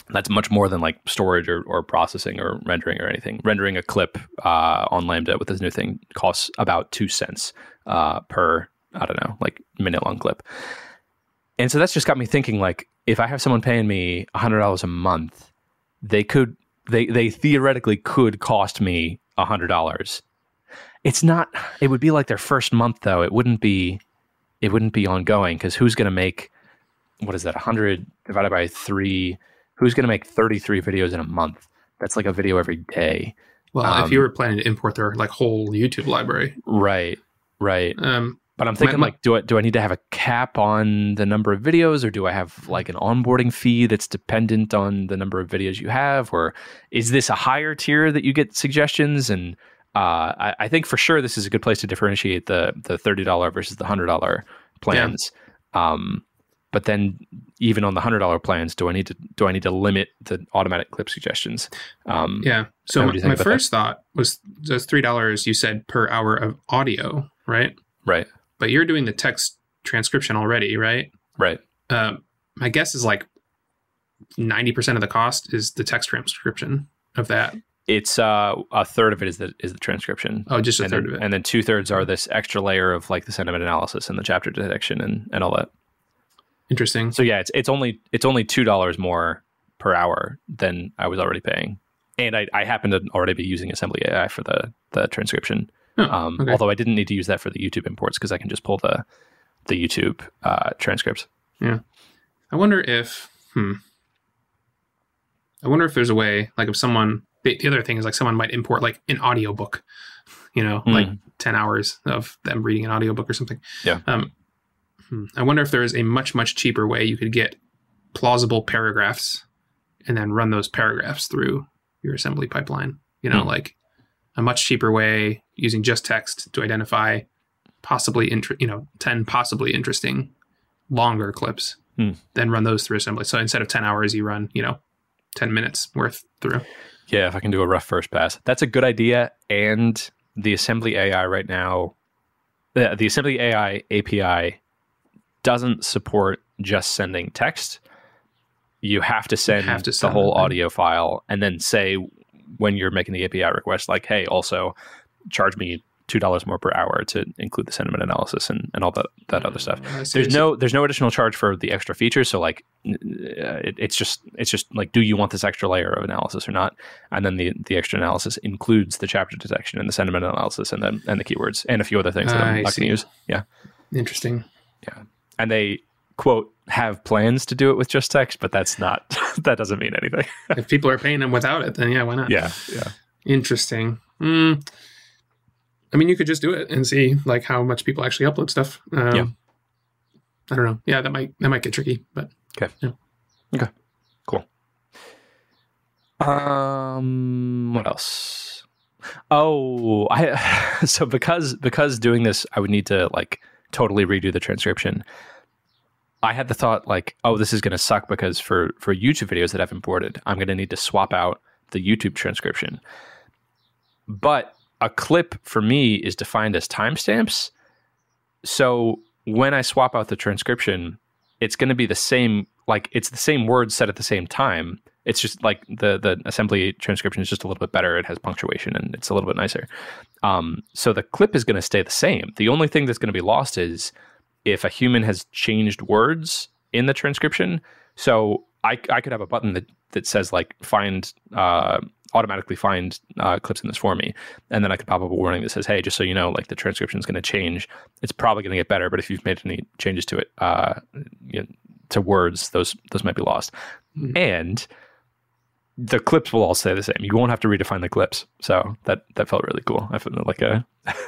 That's much more than like storage or, or processing or rendering or anything. Rendering a clip uh, on Lambda with this new thing costs about two cents uh, per I don't know, like minute long clip. And so that's just got me thinking like if I have someone paying me $100 a month, they could they they theoretically could cost me $100. It's not it would be like their first month though. It wouldn't be it wouldn't be ongoing cuz who's going to make what is that 100 divided by 3 who's going to make 33 videos in a month? That's like a video every day. Well, um, if you were planning to import their like whole YouTube library. Right. Right. Um, but I'm thinking, my, like, do I do I need to have a cap on the number of videos, or do I have like an onboarding fee that's dependent on the number of videos you have, or is this a higher tier that you get suggestions? And uh, I, I, think for sure this is a good place to differentiate the the thirty dollar versus the hundred dollar plans. Yeah. Um, but then even on the hundred dollar plans, do I need to do I need to limit the automatic clip suggestions? Um, yeah. So my, my first that? thought was those three dollars you said per hour of audio, right? Right but you're doing the text transcription already, right? Right. Uh, my guess is like 90% of the cost is the text transcription of that. It's uh, a third of it is the is the transcription. Oh, just a and third then, of it. And then two thirds are this extra layer of like the sentiment analysis and the chapter detection and, and all that. Interesting. So yeah, it's it's only it's only two dollars more per hour than I was already paying. and I, I happen to already be using Assembly AI for the the transcription. Oh, Um, okay. Although I didn't need to use that for the YouTube imports because I can just pull the the YouTube uh, transcripts. Yeah, I wonder if, hmm. I wonder if there's a way, like if someone, the, the other thing is like someone might import like an audiobook, you know, like 10 hours of them reading an audiobook or something. Yeah. Um, hmm. I wonder if there is a much, much cheaper way you could get plausible paragraphs and then run those paragraphs through your assembly pipeline. You know, Hmm. like a much cheaper way using just text to identify possibly, inter- you know, 10 possibly interesting longer clips Hmm. then run those through assembly. So instead of 10 hours, you run, you know, 10 minutes worth through. Yeah, if I can do a rough first pass, that's a good idea. And the Assembly AI right now, the, the Assembly AI API doesn't support just sending text. You have to send, have to the whole it, then. audio file and then say when you're making the API request, like, hey, also charge me two dollars more per hour to include the sentiment analysis and, and all that that other stuff. I see, I There's no there's no additional charge for the extra features. So like, uh, it, it's just it's just like, do you want this extra layer of analysis or not? And then the the extra analysis includes the chapter detection and the sentiment analysis and then and the keywords and a few other things that I'm I not going to use. Yeah, Interesting. Yeah, and they quote have plans to do it with just text, but that's not that doesn't mean anything. if people are paying them without it, then yeah, why not? yeah, yeah. Interesting. Hmm. I mean, you could just do it and see like how much people actually upload stuff. Um, Yeah. I don't know. Yeah, that might that might get tricky, but okay. Yeah. Okay. Cool. Um, what else? Oh, I so because because doing this, I would need to like totally redo the transcription. I had the thought like, oh, this is going to suck because for for YouTube videos that I've imported, I'm going to need to swap out the YouTube transcription. But a clip for me is defined as timestamps. So when I swap out the transcription, it's going to be the same like it's the same words said at the same time. It's just like the the assembly transcription is just a little bit better. It has punctuation and it's a little bit nicer. Um, so the clip is going to stay the same. The only thing that's going to be lost is if a human has changed words in the transcription. So I, I could have a button that that says like find uh, automatically find uh, clips in this for me, and then I could pop up a warning that says, hey, just so you know, like the transcription is going to change. It's probably going to get better, but if you've made any changes to it, uh, you know, to words, those those might be lost, Mhm. and the clips will all stay the same. You won't have to redefine the clips. So that that felt really cool. I felt like a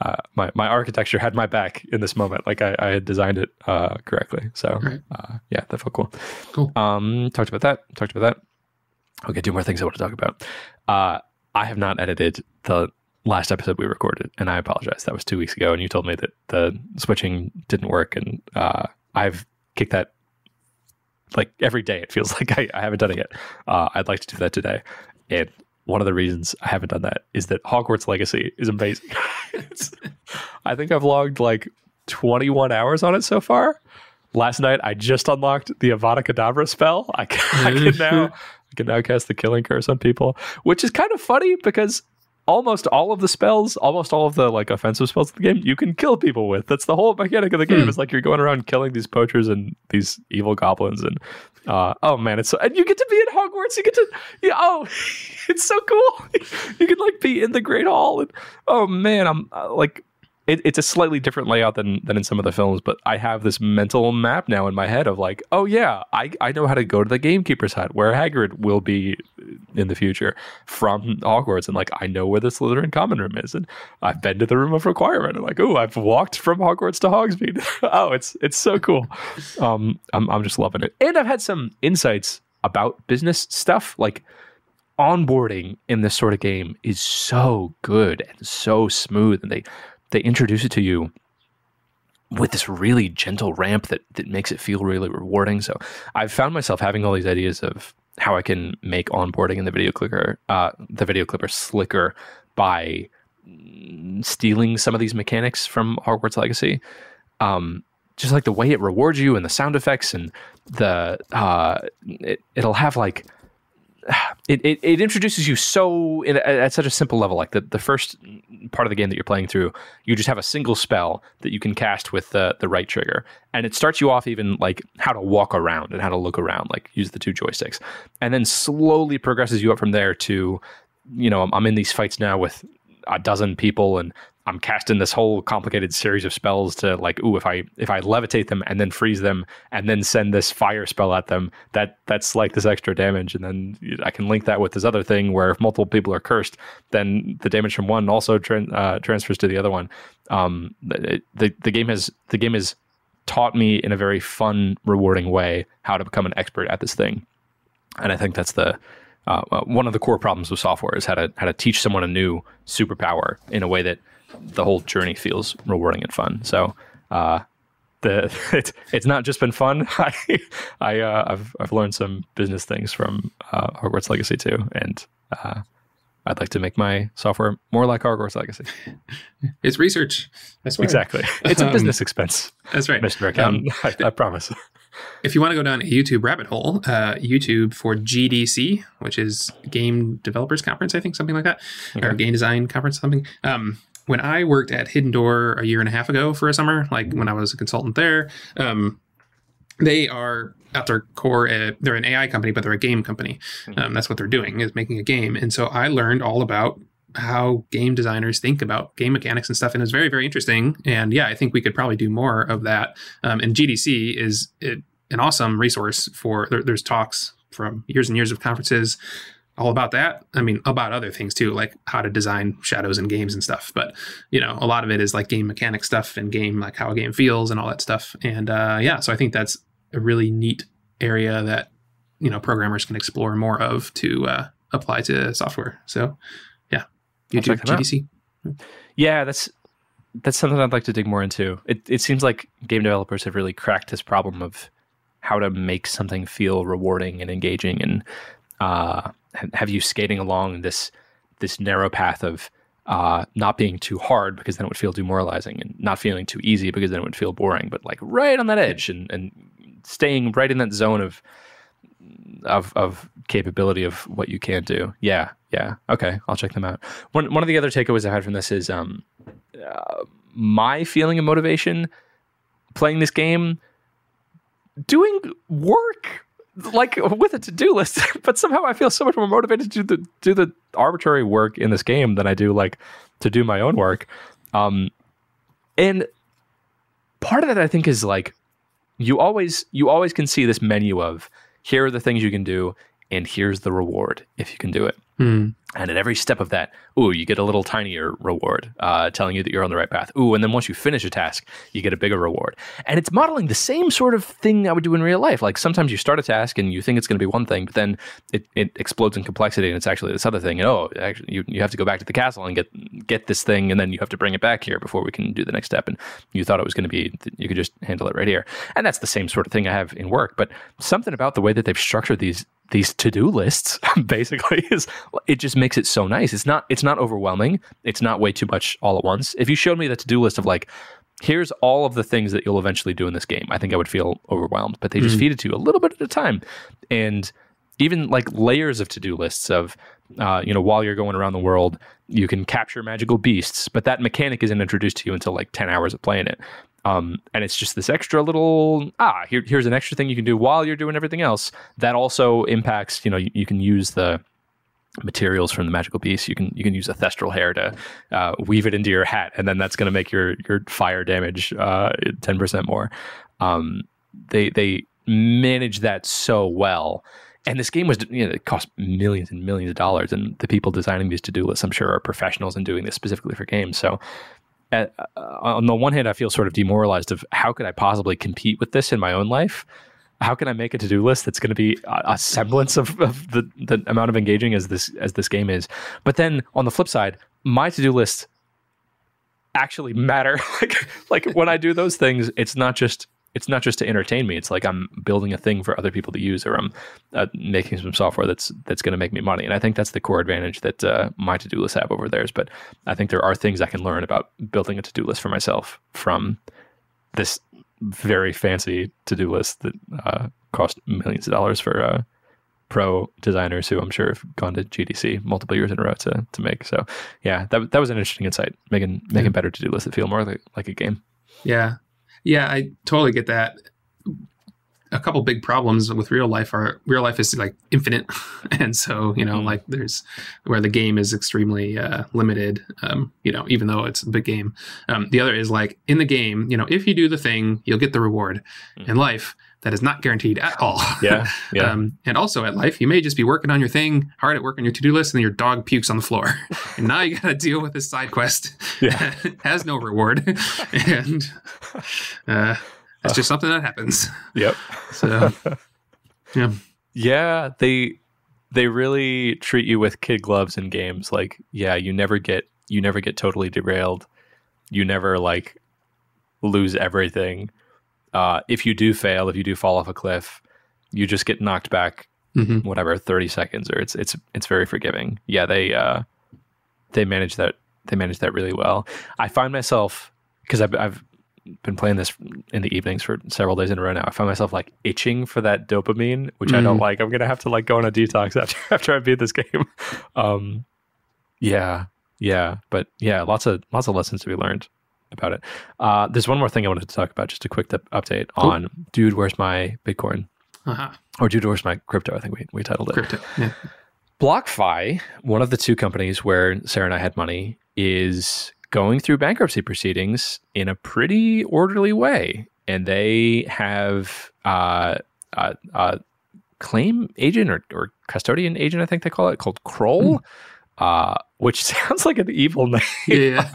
uh, my my architecture had my back in this moment. Like I, I had designed it uh, correctly. So Right. uh, yeah, that felt cool. Cool. Um, talked about that. Talked about that. Okay, two more things I want to talk about. Uh, I have not edited the last episode we recorded, and I apologize. That was two weeks ago, and you told me that the switching didn't work, and uh, I've kicked that like every day. It feels like I, I haven't done it yet. Uh, I'd like to do that today, and one of the reasons I haven't done that is that Hogwarts Legacy is amazing. I think I've logged like 21 hours on it so far. Last night I just unlocked the Avada Kedavra spell. I can, I can now I can now cast the Killing Curse on people, which is kind of funny because almost all of the spells, almost all of the like offensive spells of the game, you can kill people with. That's the whole mechanic of the game. Hmm. It's like you're going around killing these poachers and these evil goblins, and uh, oh man, it's so, and you get to be in Hogwarts. You get to yeah, oh, it's so cool. you can like be in the Great Hall, and oh man, I'm uh, like. It, it's a slightly different layout than than in some of the films, but I have this mental map now in my head of like, oh yeah, I, I know how to go to the gamekeeper's hut where Hagrid will be in the future from Hogwarts, and like I know where the Slytherin common room is, and I've been to the room of requirement, and like, oh, I've walked from Hogwarts to Hogsmeade. oh, it's it's so cool. Um, I'm I'm just loving it, and I've had some insights about business stuff, like onboarding in this sort of game is so good and so smooth, and they they introduce it to you with this really gentle ramp that that makes it feel really rewarding. So I've found myself having all these ideas of how I can make onboarding in the video clicker, uh, the video clipper slicker by stealing some of these mechanics from Hogwarts Legacy. Um, just like the way it rewards you and the sound effects and the uh, it, it'll have like it, it, it introduces you so in, at such a simple level. Like the, the first part of the game that you're playing through, you just have a single spell that you can cast with the, the right trigger. And it starts you off even like how to walk around and how to look around, like use the two joysticks. And then slowly progresses you up from there to, you know, I'm, I'm in these fights now with a dozen people and I'm casting this whole complicated series of spells to like, ooh, if I if I levitate them and then freeze them and then send this fire spell at them, that that's like this extra damage, and then I can link that with this other thing where if multiple people are cursed, then the damage from one also tra- uh, transfers to the other one. Um, the, the the game has the game has taught me in a very fun, rewarding way how to become an expert at this thing, and I think that's the uh, uh one of the core problems with software is how to how to teach someone a new superpower in a way that the whole journey feels rewarding and fun. So uh, the it's it's not just been fun. I I uh, I've I've learned some business things from uh, Hogwarts Legacy too, and uh, I'd like to make my software more like Hogwarts Legacy. It's research. That's exactly. It's a um, business expense. That's right, Mr. Accountant. Um, I, I, promise. If you want to go down a YouTube rabbit hole, uh, YouTube for GDC, which is Game Developers Conference, I think something like that, okay. or Game Design Conference, something. Um, when I worked at Hidden Door a year and a half ago for a summer, like when I was a consultant there, um, they are at their core, uh, they're an AI company, but they're a game company. Hmm. Um, that's what they're doing is making a game. And so I learned all about how game designers think about game mechanics and stuff, and it was very, very interesting. And yeah, I think we could probably do more of that. Um, and GDC is it, an awesome resource for. There, there's talks from years and years of conferences all about that. I mean, about other things too, like how to design shadows in games and stuff. But you know, a lot of it is like game mechanic stuff and game like how a game feels and all that stuff. And uh, yeah, so I think that's a really neat area that you know programmers can explore more of to uh, apply to software. So yeah, YouTube GDC. Yeah, that's that's something I'd like to dig more into. It it seems like game developers have really cracked this problem of how to make something feel rewarding and engaging and uh, have you skating along this this narrow path of uh, not being too hard because then it would feel demoralizing and not feeling too easy because then it would feel boring, but like right on that edge and, and staying right in that zone of of of capability of what you can do. Yeah, yeah. Okay, I'll check them out. One one of the other takeaways I had from this is um, uh, my feeling of motivation playing this game, doing work like with a to-do list, but somehow I feel so much more motivated to do the do the arbitrary work in this game than I do like to do my own work. Um, and part of that I think is like you always you always can see this menu of here are the things you can do and here's the reward if you can do it. Mm. And at every step of that, ooh, you get a little tinier reward, uh, telling you that you're on the right path. Ooh, and then once you finish a task, you get a bigger reward. And it's modeling the same sort of thing I would do in real life. Like sometimes you start a task and you think it's going to be one thing, but then it, it explodes in complexity and it's actually this other thing. And oh, actually, you, you have to go back to the castle and get get this thing, and then you have to bring it back here before we can do the next step. And you thought it was going to be you could just handle it right here. And that's the same sort of thing I have in work. But something about the way that they've structured these these to-do lists basically is it just makes it so nice. It's not it's not overwhelming. It's not way too much all at once. If you showed me the to-do list of like here's all of the things that you'll eventually do in this game i think i would feel overwhelmed. But they just mm. feed it to you a little bit at a time. And even like layers of to-do lists of uh, you know while you're going around the world you can capture magical beasts but that mechanic isn't introduced to you until like 10 hours of playing it um, and it's just this extra little ah here, here's an extra thing you can do while you're doing everything else that also impacts you know you, you can use the materials from the magical beast. You can you can use a thestral hair to uh, weave it into your hat and then that's going to make your your fire damage uh, 10% more. Um, they they manage that so well. And this game was you know it cost millions and millions of dollars and the people designing these to-do lists i'm sure are professionals in doing this specifically for games. So at, uh, on the one hand, I feel sort of demoralized of how could I possibly compete with this in my own life? How can I make a to-do list that's going to be a, semblance of, of, the, the amount of engaging as this as this game is? But then on the flip side, my to-do list actually matter. like like when I do those things, it's not just it's not just to entertain me. It's like I'm building a thing for other people to use, or I'm uh, making some software that's that's going to make me money. And I think that's the core advantage that uh, my to do list have over theirs. But I think there are things I can learn about building a to do list for myself from this very fancy to do list that uh, cost millions of dollars for uh, pro designers who I'm sure have gone to GDC multiple years in a row to to make. So yeah, that that was an interesting insight, making making Yeah. better to do lists that feel more like, like a game. Yeah. Yeah, I totally get that. A couple big problems with real life are real life is like infinite. And so, you know, Mhm. like there's where the game is extremely uh, limited, um, you know, even though it's a big game. Um, the other is like in the game, you know, if you do the thing, you'll get the reward. Mhm. In life, that is not guaranteed at all. Yeah, yeah. Um, and also at life, you may just be working on your thing, hard at work on your to do list, and then your dog pukes on the floor. and now you got to deal with this side quest. Yeah. has no reward. and uh, it's just something that happens. yep. So, yeah. Yeah, they they really treat you with kid gloves in games. Like, yeah, you never get you never get totally derailed. You never like lose everything. Uh, if you do fail, if you do fall off a cliff, you just get knocked back hmm whatever 30 seconds or it's it's it's very forgiving. Yeah, they uh they manage that they manage that really well. I find myself because I've I've been playing this in the evenings for several days in a row now. I find myself like itching for that dopamine, which I don't Mm. like. I'm gonna have to like go on a detox after after I beat this game. Um, yeah, yeah, but yeah, lots of lots of lessons to be learned about it. Uh, there's one more thing I wanted to talk about, just a quick up- update Cool. on dude, where's my Bitcoin? Uh-huh. Or dude, where's my crypto? I think we we titled it. Crypto. Yeah. BlockFi, one of the two companies where Sarah and I had money, is going through bankruptcy proceedings in a pretty orderly way, and they have uh, uh, uh, claim agent or, or custodian agent, I think they call it, called Kroll. Uh, which sounds like an evil name. Yeah.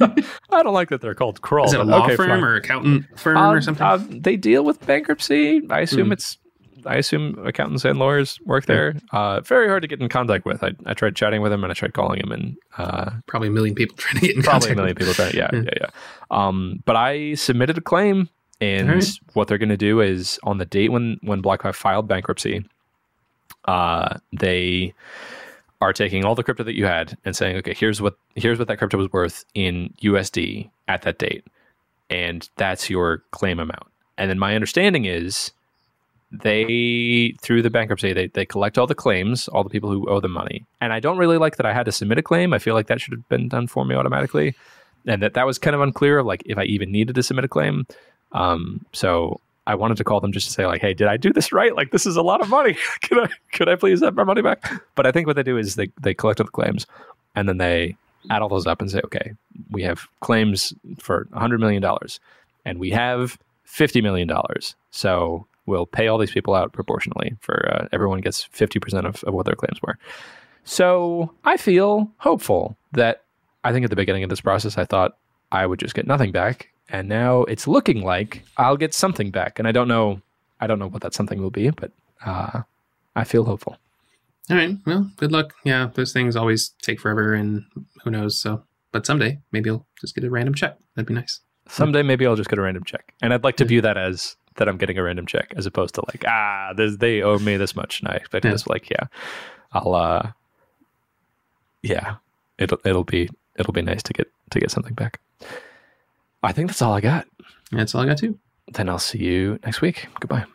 I don't like that they're called Kroll. Is it a law okay, firm fine. or accountant firm Uh, or something? uh, they deal with bankruptcy. I assume Mm. it's. I assume accountants and lawyers work there. Uh, very hard to get in contact with. I, I tried chatting with him and I tried calling him, and uh, probably a million people trying to get in contact probably a million people trying. Yeah, Yeah. yeah, yeah. Um, but I submitted a claim, and right. what they're going to do is on the date when when BlockFi filed bankruptcy, uh, they are taking all the crypto that you had and saying, okay, here's what here's what that crypto was worth in USD at that date, and that's your claim amount. And then my understanding is they through the bankruptcy they, they collect all the claims all the people who owe them money. And i don't really like that i had to submit a claim. I feel like that should have been done for me automatically and that that was kind of unclear like if i even needed to submit a claim. Um, so i wanted to call them just to say like hey did i do this right? Like this is a lot of money. Could i could i please have my money back? But i think what they do is they they collect all the claims and then they add all those up and say okay we have claims for $100 million and we have $50 million so we'll pay all these people out proportionally for uh, everyone gets 50% of, of what their claims were. So i feel hopeful that i think at the beginning of this process i thought i would just get nothing back and now it's looking like i'll get something back and i don't know i don't know what that something will be but uh, i feel hopeful All right. Well, good luck. Yeah, those things always take forever, and who knows? So, but someday maybe I'll just get a random check. That'd be nice. someday maybe i'll just get a random check and i'd like to view that as that i'm getting a random check as opposed to like ah this, they owe me this much and i expect Yeah. this like yeah i'll uh yeah it'll it'll be it'll be nice to get to get something back i think that's all i got. That's all I got too. then i'll see you next week. Goodbye